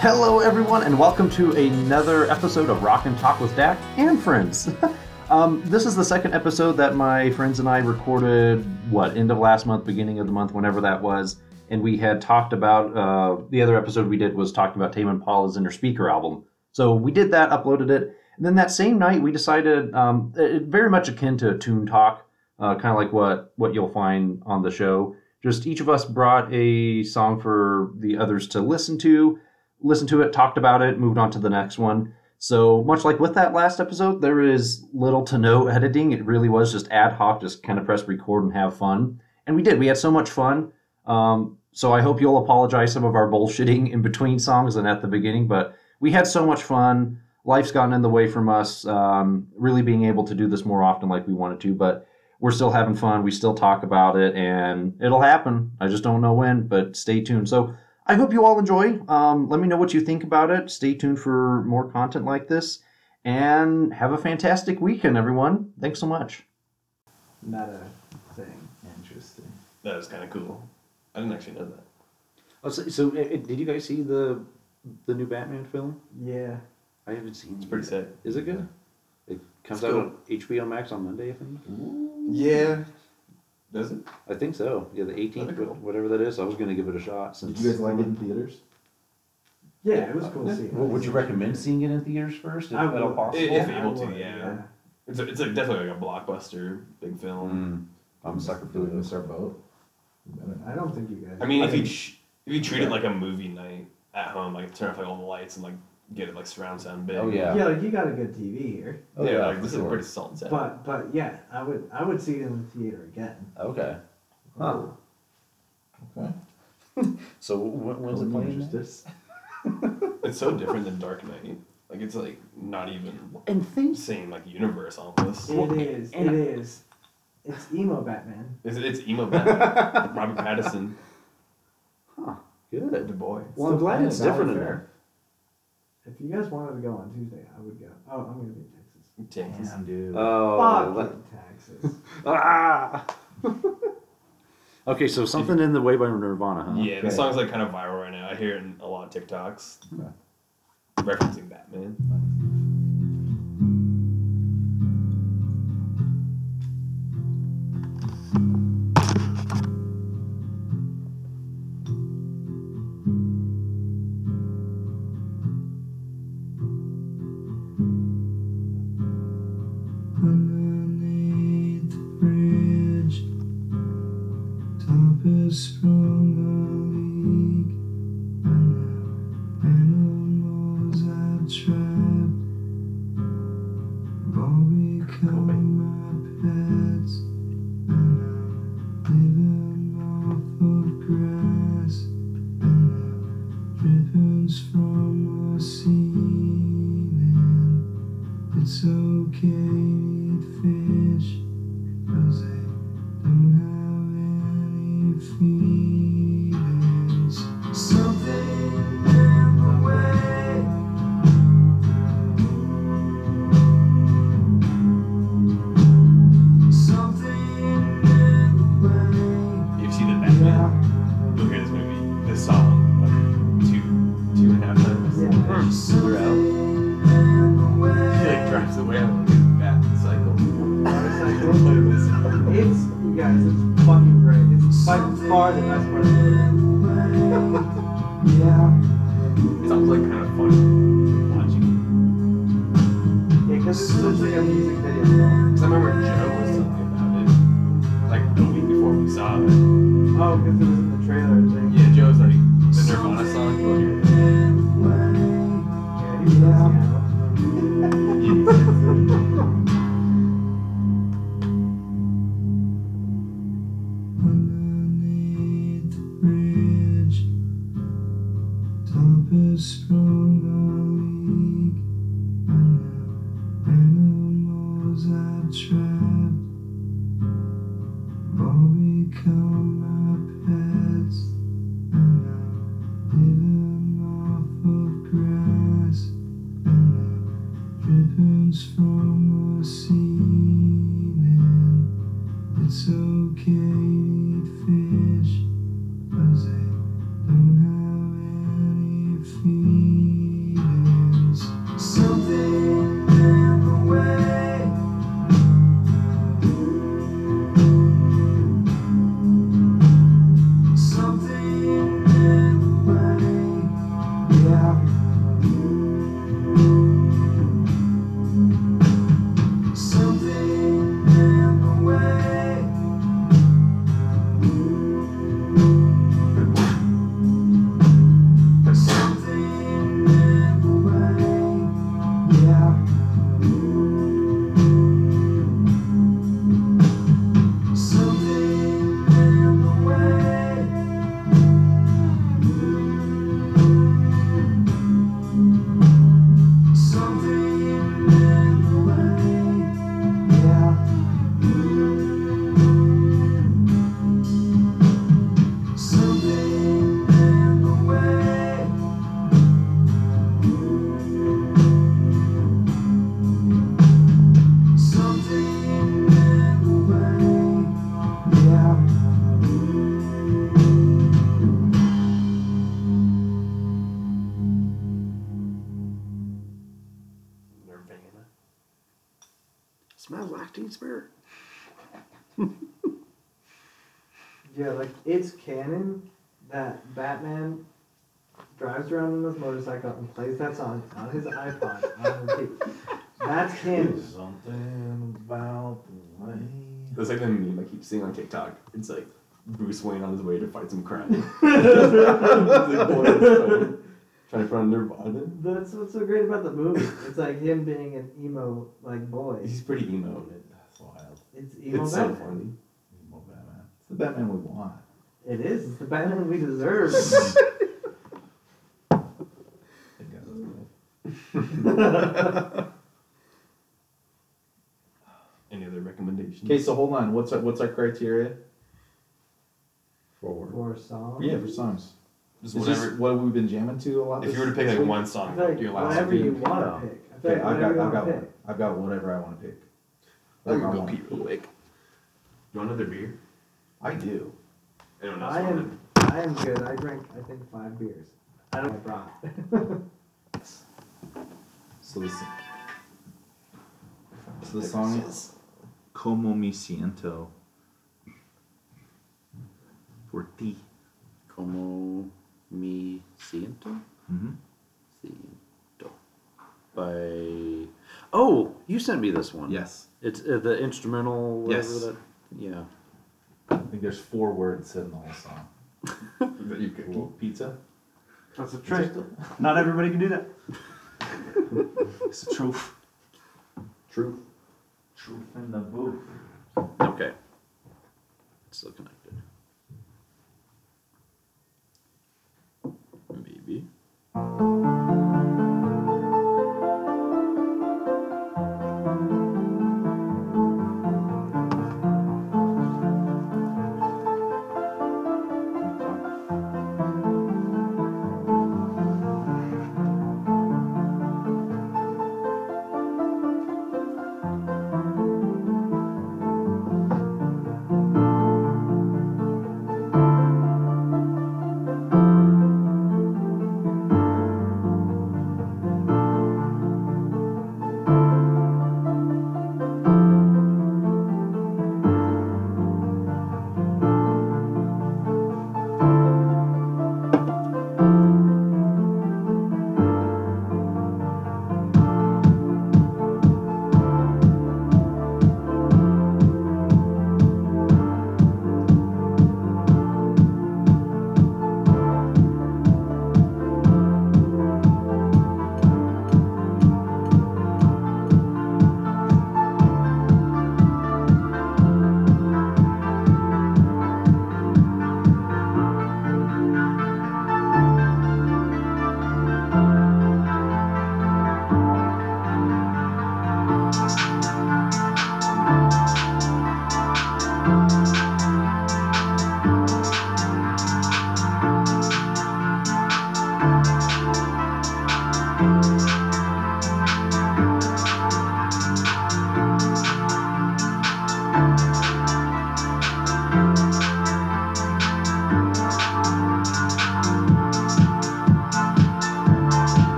Hello, everyone, and welcome to another episode of Rock and Talk with Dak and friends. um, this is the second episode that my friends and I recorded. What end of last month, beginning of the month, whenever that was, and we had talked about. Uh, the other episode we did was talking about Tame Impala's Innerspeaker album. So we did that, uploaded it, and then that same night we decided, um, it, very much akin to Tune Talk, uh, kind of like what what you'll find on the show. Just each of us brought a song for the others to listen to listened to it, talked about it, moved on to the next one. So much like with that last episode, there is little to no editing. It really was just ad hoc, just kind of press record and have fun. And we did. We had so much fun. Um, so I hope you'll apologize some of our bullshitting in between songs and at the beginning, but we had so much fun. Life's gotten in the way from us um, really being able to do this more often like we wanted to, but we're still having fun. We still talk about it, and it'll happen. I just don't know when, but stay tuned. So I hope you all enjoy. Um, let me know what you think about it. Stay tuned for more content like this. And have a fantastic weekend, everyone. Thanks so much. Not a thing. Interesting. That was kind of cool. I didn't actually know that. Oh, so, so uh, did you guys see the the new Batman film? Yeah. I haven't seen It's it. pretty yet. sick. Is it good? It comes It's out cool. on HBO Max on Monday, I think. Yeah. Does it? I think so. Yeah, the 18th, That'd be cool. whatever that is. I was going to give it a shot. Since Did you guys like it in theaters? Yeah, it was cool to see. Well, would you recommend seeing it in theaters first, if I at all would. possible? If I able to, would, yeah. It's a, it's like definitely like a blockbuster, big film. Mm, I'm a sucker for Feel like those. miss our boat. I don't think you guys. I mean, if you think- if you treat it like a movie night at home, like turn off like all the lights and like get it like surround sound big. Oh yeah. yeah, like you got a good TV here, Oh, yeah, yeah, like for this is a pretty solid set. but but yeah, I would I would see it in the theater again. Okay. Huh. Okay. So when, when's it playing? This? it's so different than Dark Knight. Like it's like not even and things. same like universe almost. It is. It and- is. It's emo Batman. It's, it's emo Batman. Robert Pattinson, Huh. Good. the boy. Well, I'm glad it's different in Fair. there. If you guys wanted to go on Tuesday, I would go. Oh, I'm gonna be in Texas. Texas. Damn, dude. Oh, Fuck Texas. ah. okay, so something in the way by Nirvana, huh? Yeah, the Okay. song's like kind of viral right now. I hear it in a lot of TikToks Okay. referencing Batman. Oh, because it Teen Spirit. Yeah, like it's canon that Batman drives around on his motorcycle and plays that song on his iPod on repeat. That's canon. Something about the way. That's like the meme I keep seeing on TikTok. It's like Bruce Wayne on his way to fight some crime. He's like, boy, that's funny. Trying to find Nirvana. That's what's so great about the movie. It's like him being an emo like boy. He's pretty emo. That's wild. It's emo It's so Batman. funny. Emo Batman. It's the Batman we want. It is. It's the Batman we deserve. I think that's good. Any other recommendations? Okay, so hold on. What's our, what's our criteria? For For songs. yeah, for songs. Just Is whatever. this what we've been jamming to a lot? if this- you were to pick this like week? one I song, feel like your last whatever one. you Yeah. want to pick. I feel Okay, like I've whatever got, you I've got want to one. I've got whatever I want to pick. Oh, I'm Whatever I gonna go want. pee real quick. You want another beer? I do. Anyone else I want am. I am good. I drank. I think five beers. I don't. know what I brought. So this. So the song is "Como Me Siento" for T. Como me siento? Mm-hmm. Siento. By. Oh, you sent me this one. Yes. It's uh, the instrumental. Yes. That, yeah. I think there's four words said in the whole song. That you could Well, pizza. That's a Is there still- Not everybody can do that. It's the truth. Truth. Truth in the booth. Okay. It's still connected. Música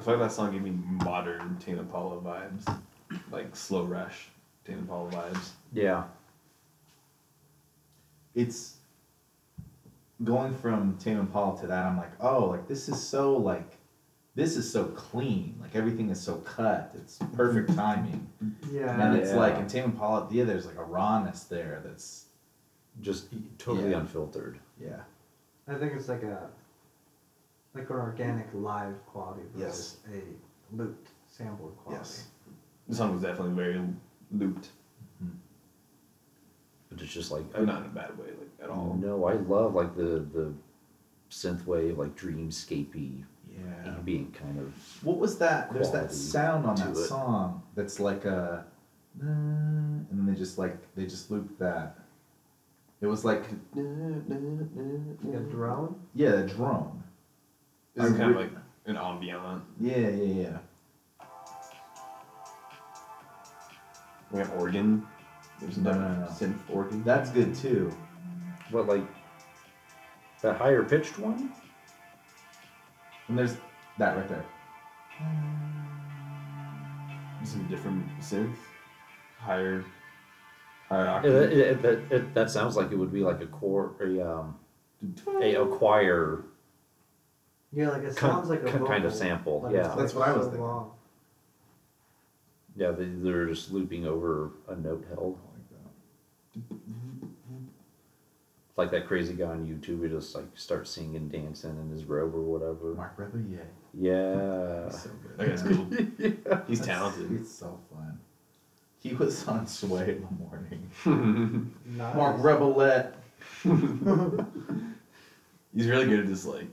I feel like that song gave me modern Tame Impala vibes, like slow rush Tame Impala vibes. Yeah. it's going from Tame Impala to that. I'm like, oh, like this is so like, this is so clean. Like everything is so cut. It's perfect timing. Yeah. and it's like Yeah. in Tame Impala, yeah, there's like a rawness there. That's Just totally Yeah. unfiltered. yeah. I think it's like a like an organic live quality versus a looped sampled quality. Yes. The song was definitely very looped, hmm. But it's just like but not in a bad way, like at all. No, I love like the the synth wave, like dreamscapey, Yeah. ambient kind of. What was that? There's that quality sound on to that it. song that's like a, uh, and then they just like they just looped that. It was like Like a drone. yeah, a drone. It's I kind of like an ambient. Yeah, yeah, yeah. We got organ. There's No, no, no, no. synth organ. That's good too. What like that higher pitched one? And there's that right there. Some different synth, higher, higher octave. that, it, that, it, that sounds like it would be like a core, a um, a, a choir. Yeah, like it Kind- sounds like a kind- kind of vocal, sample, but yeah. it's, like, That's what I was so thinking. long. Yeah, they, they're just looping over a note held, like that crazy guy on YouTube who just like starts singing and dancing in his robe or whatever. Mark Rebel, yeah. Yeah. He's so good. That guy's cool. He's talented. He's so fun. He was on Sway in the morning. Nice. Marc Rebillet. He's really good at just like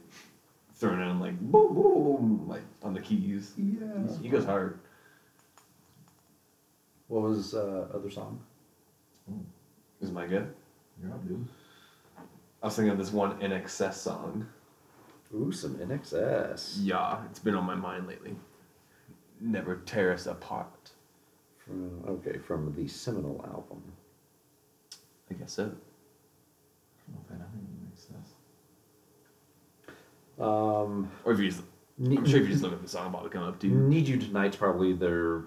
throwing in like boom, boom, boom, like on the keys. Yeah. He goes hard. What was uh, other song? Is my good? You're dude. I was thinking of this one INXS song. Ooh, some INXS. Yeah, it's been on my mind lately. Never tear us apart. From, okay, from the seminal album. I guess so. I don't know if I know any makes sense. Um, Or if you just, Ne- I'm sure if you just look at the song, it'll come up too. Need You Tonight's probably their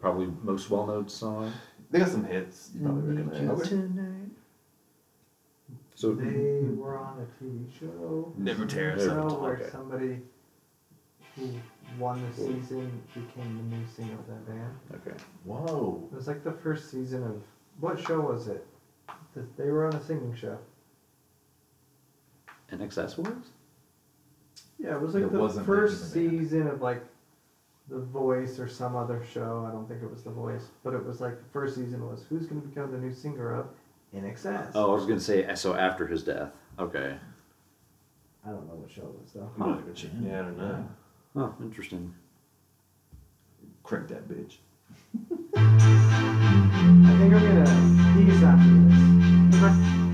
probably most well known song. They got some hits. You probably Need You recognize. Tonight. So They were on a TV show. Never tear us Never. show apart. where okay. somebody who won the season became the new singer of that band. okay. Whoa. It was like the first season of what show was it? Th- They were on a singing show. INXS was? Yeah, it was like It the wasn't first Making the Band. season of like The Voice or some other show. I don't think it was The Voice, but it was like the first season was who's going to become the new singer of INXS. Oh, I was gonna say so after his death. Okay. I don't know what show it was though. I'm not even sure. Yeah, I don't know. Oh, interesting. Crank that bitch. I think I'm gonna peace after this. I'm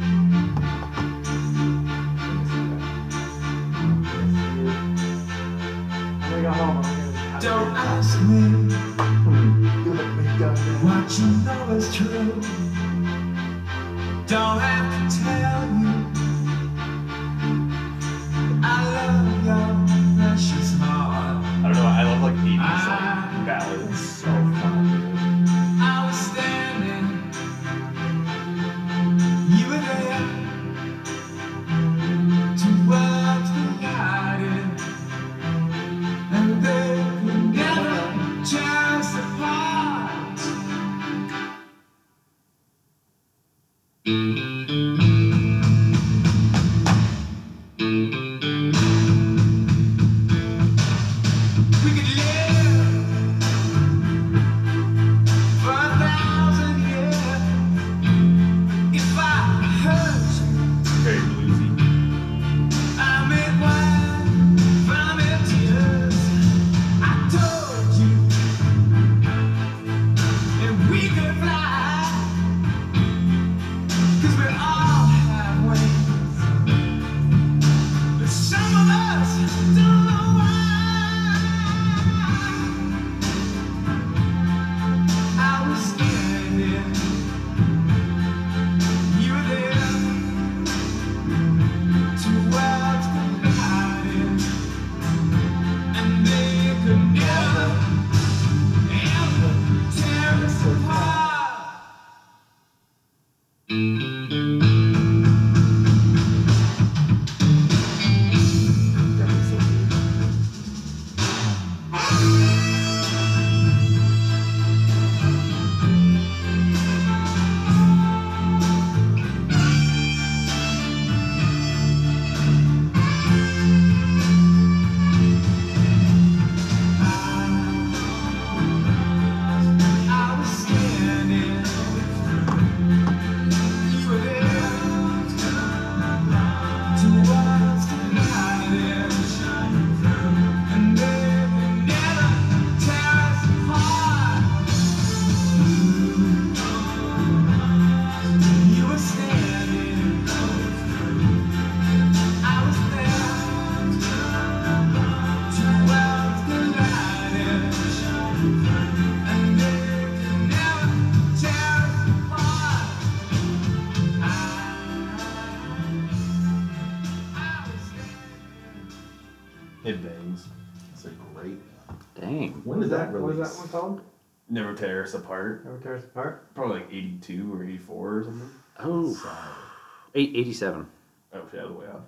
tear us apart. Never Tear Us Apart. Probably like 82 or 84 or something. Oh, Solid. eight, 87. Oh, yeah, the way off.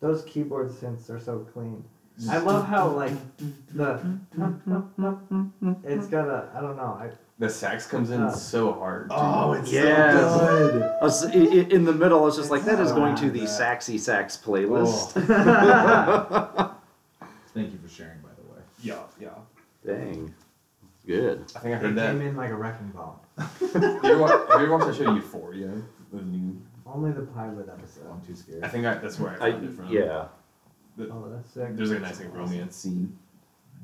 Those keyboard synths are so clean. I love how like the it's got a I don't know I The sax comes in Uh, so hard. too. Oh, it's Yes. so good. I was, i- i- in the middle, I was just like, that is going to Oh, the that- Saxy Sax playlist. Thank you for sharing, by the way. Yeah, yeah. Dang. Good. I think I it heard that. came in like a wrecking ball. You ever, watch, have you ever watched that show Euphoria? The new. Only the pilot episode. I'm too scared. I think I, that's where I I, found it from. yeah. Oh, that's sick. There's like a nice like romance scene.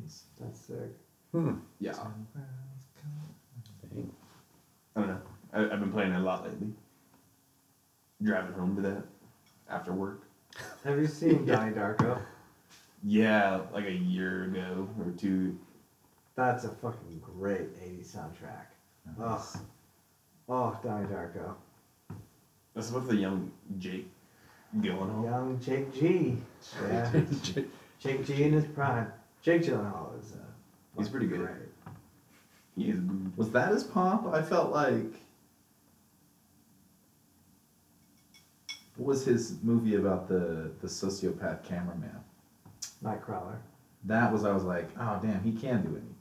Nice. That's sick. Hmm. Yeah. I don't know. I, I've been playing it a lot lately. Driving home to that after work. Have you seen Yeah. Donnie Darko? Yeah, like a year ago or two. That's a fucking great 80s soundtrack. Nice. Oh, Donnie Darko. That's about the young Jake Gyllenhaal. Young Jake G. Yeah. Jake G in his prime. Jake Gyllenhaal is uh, He's pretty good. Great. He is. Was that his pomp? I felt like. What was his movie about the the sociopath cameraman? Nightcrawler. That was I was like, oh damn, he can do anything.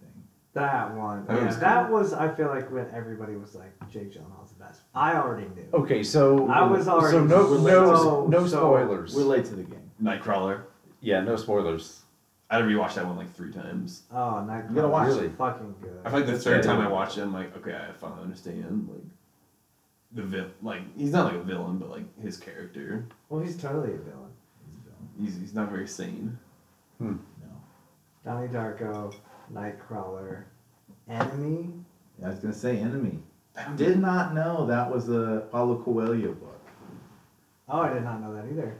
That one. That yeah, was that cool. was. I feel like when everybody was like, Jake Gyllenhaal's the best. I already knew. Okay, so I was already so no so- no no so- spoilers. We're late to the game. Nightcrawler. yeah, no spoilers. I had to rewatch that one like three times. Oh, Nightcrawler. You gotta watch is it. Fucking good. I feel like the third Yeah. time I watched it, I'm like, okay, I finally understand. Like the vil, like he's not like a villain, but like his character, well, he's totally a villain. he's he's not very sane. Hmm. No. Donnie Darko, Nightcrawler, Enemy. I was gonna say enemy. Did not know that was a Paulo Coelho book. Oh, I did not know that either.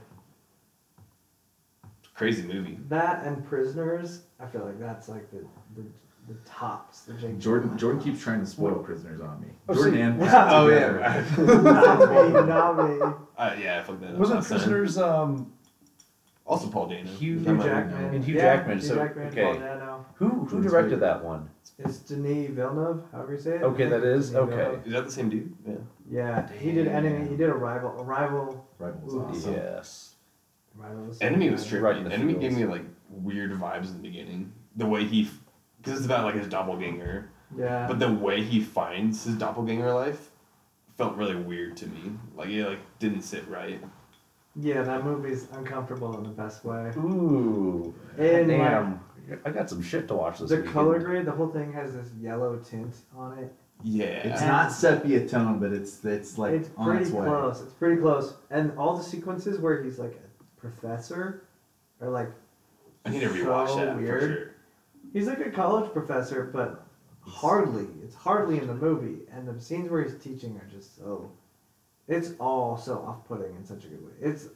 Crazy movie. That and Prisoners. I feel like that's like the the, the tops. The Jake Jordan Jordan tops. keeps trying to spoil prisoners on me. Oh, Jordan see- and Yeah. Pat Oh, together. yeah. not me, not me. Uh, yeah, I fucked that up. Wasn't. Prisoners um Also Paul Dano. Hugh That Hugh might be- Jackman. And Hugh yeah, Jackman, Hugh so- Jackman, okay. Paul Dano. who who Jordan's directed favorite. that one? It's Denis Villeneuve, however you say it. Okay, that is? Denis Okay. Villeneuve. Is that the same dude? Yeah. Yeah, he did Enemy. He did Arrival. Arrival. Rival was Ooh. awesome. Yes. Arrival was Enemy was good. trippy. Right in the Enemy gave me like weird vibes in the beginning. The way he, because it's about like his doppelganger, Yeah. but the way he finds his doppelganger life felt really weird to me. Like it like didn't sit right. Yeah, that movie's uncomfortable in the best way. Ooh. And Damn. I got some shit to watch this The weekend. color grade, the whole thing has this yellow tint on it. Yeah. It's And- not sepia tone, but it's it's like it's on pretty its way. close. It's pretty close. And all the sequences where he's like a professor are like I need to rewatch so that weird. for sure. he's like a college professor, but hardly. It's hardly in the movie. And the scenes where he's teaching are just so it's all so off putting in such a good way. It's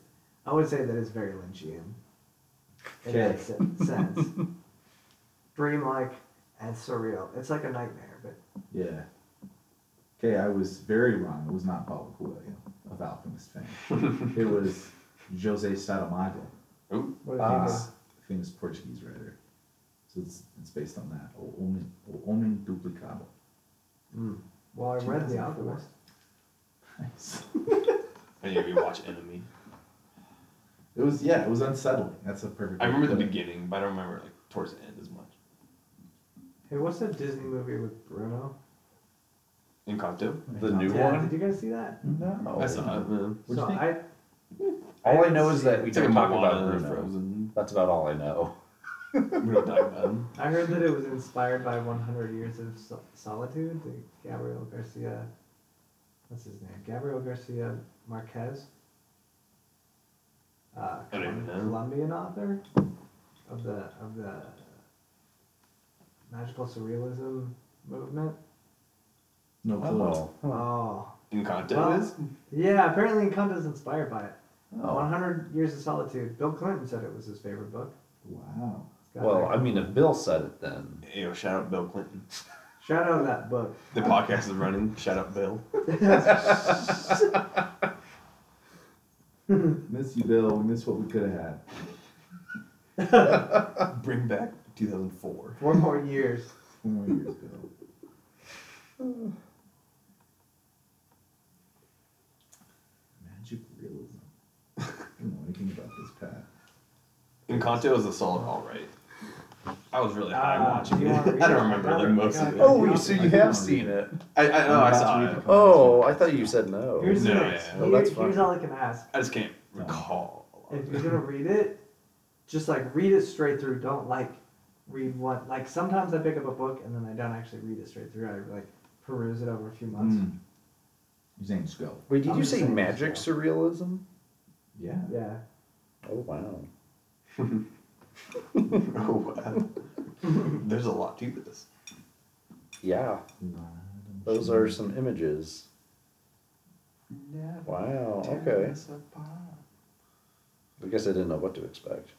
I would say that it's very Lynchian. In that Okay. sen- sense. Dreamlike and surreal. It's like a nightmare, but Yeah. Okay, I was very wrong. It was not Paulo Coelho of Alchemist fame. it was Jose Saramago, Ooh. what Ah. famous, famous Portuguese writer. So it's it's based on that. O Homem, o Homem Duplicado. Mm. Well, I read The Alchemist. Nice. I need to rewatch Enemy. It was yeah, it was unsettling. That's a perfect. I remember the beginning, but I don't remember like towards the end as much. Hey, what's that Disney movie with Bruno? Encanto. The new Yeah, one? Did you guys see that? No. I saw it. Man. What'd you so think? I All I know is that we It's like don't a talk Moana about Bruno. Frozen. That's about all I know. We don't talk about him. I heard that it was inspired by 100 Years of Sol- Solitude, the Gabriel Garcia. What's his name? Gabriel Garcia Marquez. Uh, I don't even know. Colombian author of the of the magical surrealism movement. No clue. Oh. Oh, Encanto Well, is. yeah. Apparently, Encanto is inspired by it. Oh. 100 Years of Solitude. Bill Clinton said it was his favorite book. Wow. Well, that- I mean, if Bill said it, then Yo, shout out Bill Clinton. shout out that book. The podcast is running. Shout out Bill. Miss you, Bill. We miss what we could have had. Bring back 2004. Four more years. Four more years ago. Magic realism. I don't know anything about this, Pat. Encanto is a solid all right. I was really high Ah, watching you it. wanna read I don't remember like most of it. Oh, you- so you have seen it. I, I know I saw it. Oh, I thought you said no. Here's the No, thing. yeah. Oh, Here- that's here's fine. all I can ask. I just can't recall. a lot If of you're it. gonna read it, just like read it straight through. Don't like read one. Like sometimes I pick up a book and then I don't actually read it straight through. I like peruse it over a few months. Mm. You're saying just go. Wait, did I'm you just say saying magic so. surrealism? Yeah. Yeah. Oh wow. oh wow. There's a lot to this. Yeah, those are some images. Wow. Okay. I guess I didn't know what to expect.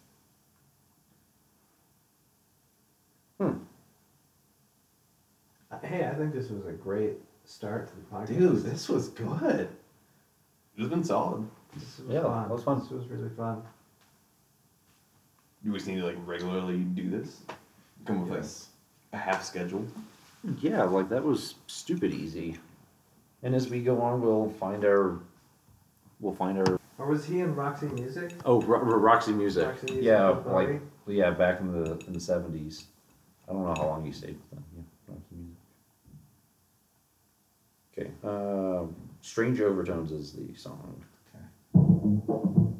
Hmm. Uh, Hey, I think this was a great start to the podcast. Dude, this was good. It's been solid. This was Yeah, fun. that was fun. This was really fun. You just need to like regularly do this. Come with Yes. like a half schedule. Yeah, like that was stupid easy. And as we go on, we'll find our, we'll find our. Or was he in Roxy Music? Oh, Ro- Ro- Roxy Music. Roxy Music yeah, like Bowie? yeah, back in the in the seventies. I don't know how long he stayed with them. Yeah, Roxy Music. Okay. Um, Strange Overtones is the song. Okay.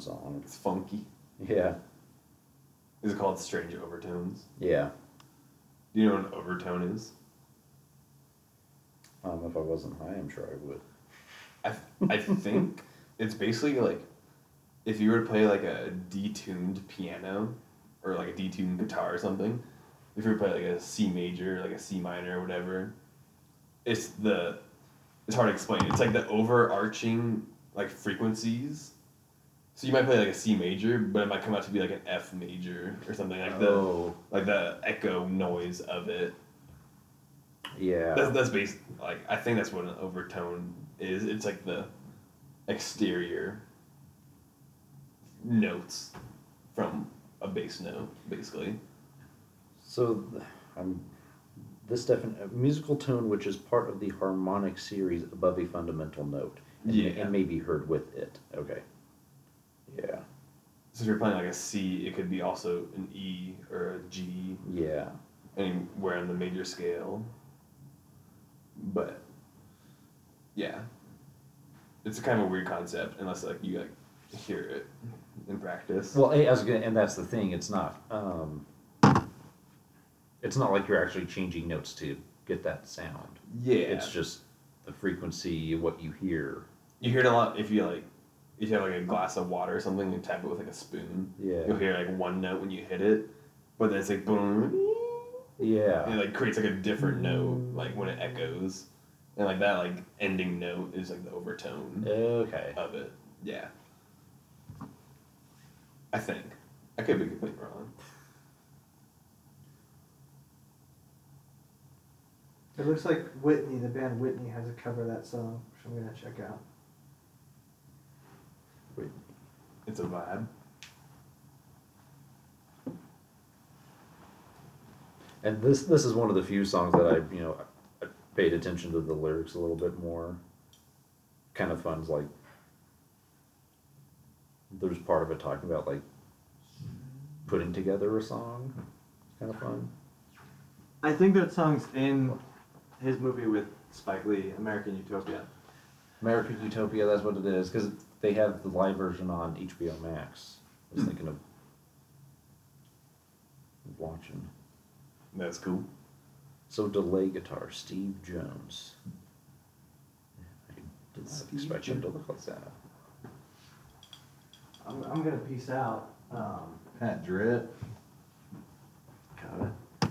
Super fun song. It's funky. Yeah, Is it called Strange Overtones? yeah. Do you know what an overtone is? Um, if I wasn't high, I'm sure I would. I I think it's basically like if you were to play like a detuned piano or like a detuned guitar or something. If you were to play like a C major, like a C minor or whatever, it's the it's hard to explain. It's like the overarching like frequencies. So you might play like a C major, but it might come out to be like an F major or something like the oh, like the echo noise of it. yeah. That's that's based like I think that's what an overtone is. It's like the exterior notes from a bass note, basically. So, I'm this definite uh, musical tone which is part of the harmonic series above a fundamental note, and, Yeah. and may be heard with it. Okay. Yeah. So if you're playing like a C, it could be also an E or a G, Yeah. anywhere on the major scale. But yeah, it's a kind of a weird concept unless like you like hear it in practice. Well, I was gonna, and that's the thing. It's not. Um, it's not like you're actually changing notes to get that sound. yeah, It's just the frequency, of what you hear. you hear it a lot if you like if you have like a glass of water or something and tap it with like a spoon. Yeah. You'll hear like one note when you hit it, but then it's like boom. Yeah. It like creates like a different note like when it echoes, and like that like ending note is like the overtone Okay. of it. Yeah. I think I could be completely wrong. It looks like Whitney, the band Whitney, has a cover of that song, which I'm gonna check out. It's a vibe. And this this is one of the few songs that I you know I paid attention to the lyrics a little bit more. Kind of fun's like there's part of it talking about like putting together a song. It's Kind of fun. I think that song's in his movie with Spike Lee, American Utopia. American Utopia, that's what it is, because they have the live version on HBO Max. I was thinking of watching. That's cool. So delay guitar, Steve Jones. I did not Steve expect him to look like that. I'm, I'm gonna peace out. Um, Pat Drip. Got it.